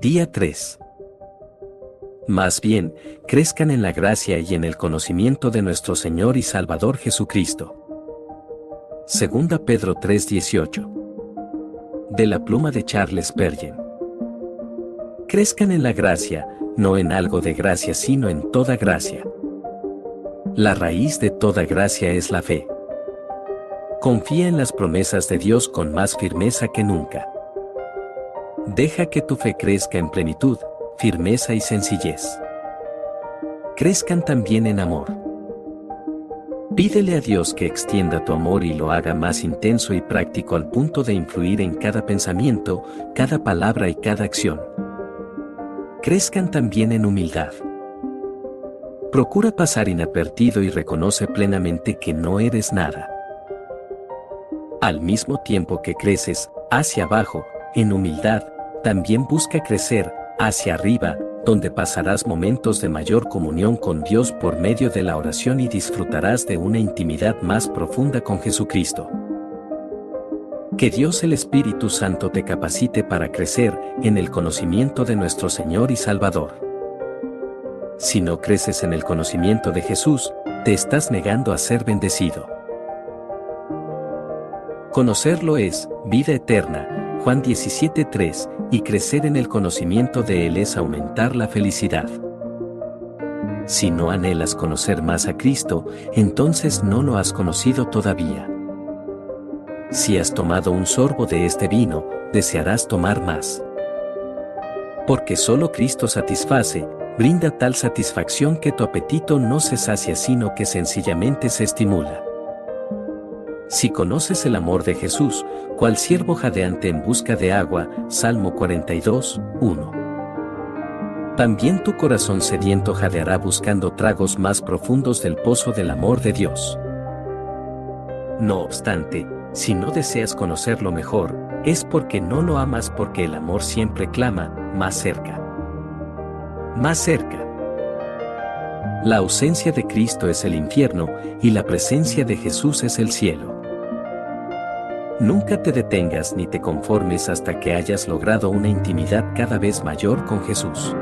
Día 3. Más bien, crezcan en la gracia y en el conocimiento de nuestro Señor y Salvador Jesucristo. Segunda Pedro 3:18. De la pluma de Charles Spurgeon. Crezcan en la gracia, no en algo de gracia sino en toda gracia. La raíz de toda gracia es la fe. Confía en las promesas de Dios con más firmeza que nunca. Deja que tu fe crezca en plenitud, firmeza y sencillez. Crezcan también en amor. Pídele a Dios que extienda tu amor y lo haga más intenso y práctico al punto de influir en cada pensamiento, cada palabra y cada acción. Crezcan también en humildad. Procura pasar inadvertido y reconoce plenamente que no eres nada. Al mismo tiempo que creces, hacia abajo, en humildad, también busca crecer, hacia arriba, donde pasarás momentos de mayor comunión con Dios por medio de la oración y disfrutarás de una intimidad más profunda con Jesucristo. Que Dios el Espíritu Santo te capacite para crecer en el conocimiento de nuestro Señor y Salvador. Si no creces en el conocimiento de Jesús, te estás negando a ser bendecido. Conocerlo es vida eterna, Juan 17:3, y crecer en el conocimiento de Él es aumentar la felicidad. Si no anhelas conocer más a Cristo, entonces no lo has conocido todavía. Si has tomado un sorbo de este vino, desearás tomar más. Porque solo Cristo satisface, brinda tal satisfacción que tu apetito no se sacia sino que sencillamente se estimula. Si conoces el amor de Jesús, cual siervo jadeante en busca de agua, Salmo 42, 1. También tu corazón sediento jadeará buscando tragos más profundos del pozo del amor de Dios. No obstante, si no deseas conocerlo mejor, es porque no lo amas porque el amor siempre clama, más cerca. Más cerca. La ausencia de Cristo es el infierno y la presencia de Jesús es el cielo. Nunca te detengas ni te conformes hasta que hayas logrado una intimidad cada vez mayor con Jesús.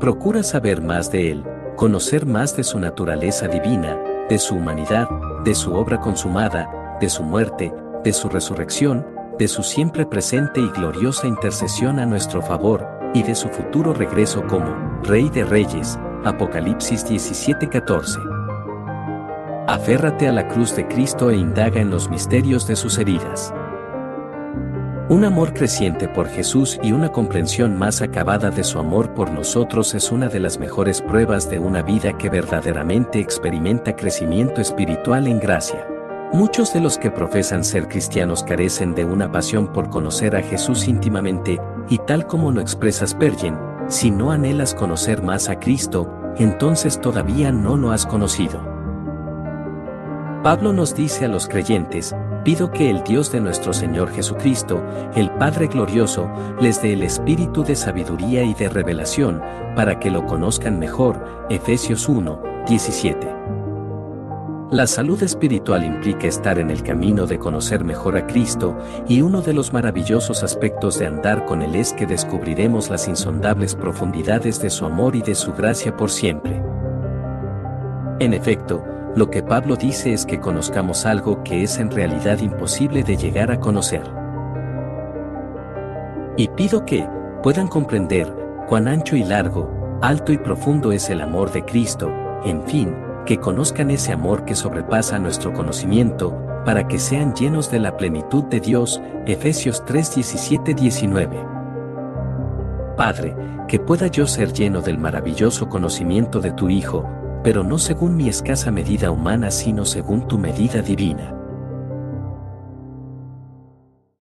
Procura saber más de Él, conocer más de su naturaleza divina, de su humanidad, de su obra consumada, de su muerte, de su resurrección, de su siempre presente y gloriosa intercesión a nuestro favor, y de su futuro regreso como Rey de Reyes. Apocalipsis 17:14. Aférrate a la cruz de Cristo e indaga en los misterios de sus heridas. Un amor creciente por Jesús y una comprensión más acabada de su amor por nosotros es una de las mejores pruebas de una vida que verdaderamente experimenta crecimiento espiritual en gracia. Muchos de los que profesan ser cristianos carecen de una pasión por conocer a Jesús íntimamente, y tal como lo expresa Spurgeon, si no anhelas conocer más a Cristo, entonces todavía no lo has conocido. Pablo nos dice a los creyentes, pido que el Dios de nuestro Señor Jesucristo, el Padre Glorioso, les dé el espíritu de sabiduría y de revelación, para que lo conozcan mejor. Efesios 1, 17. La salud espiritual implica estar en el camino de conocer mejor a Cristo, y uno de los maravillosos aspectos de andar con Él es que descubriremos las insondables profundidades de su amor y de su gracia por siempre. En efecto, lo que Pablo dice es que conozcamos algo que es en realidad imposible de llegar a conocer. Y pido que puedan comprender cuán ancho y largo, alto y profundo es el amor de Cristo, en fin, que conozcan ese amor que sobrepasa nuestro conocimiento, para que sean llenos de la plenitud de Dios, Efesios 3, 17, 19. Padre, que pueda yo ser lleno del maravilloso conocimiento de tu Hijo, pero no según mi escasa medida humana sino según tu medida divina.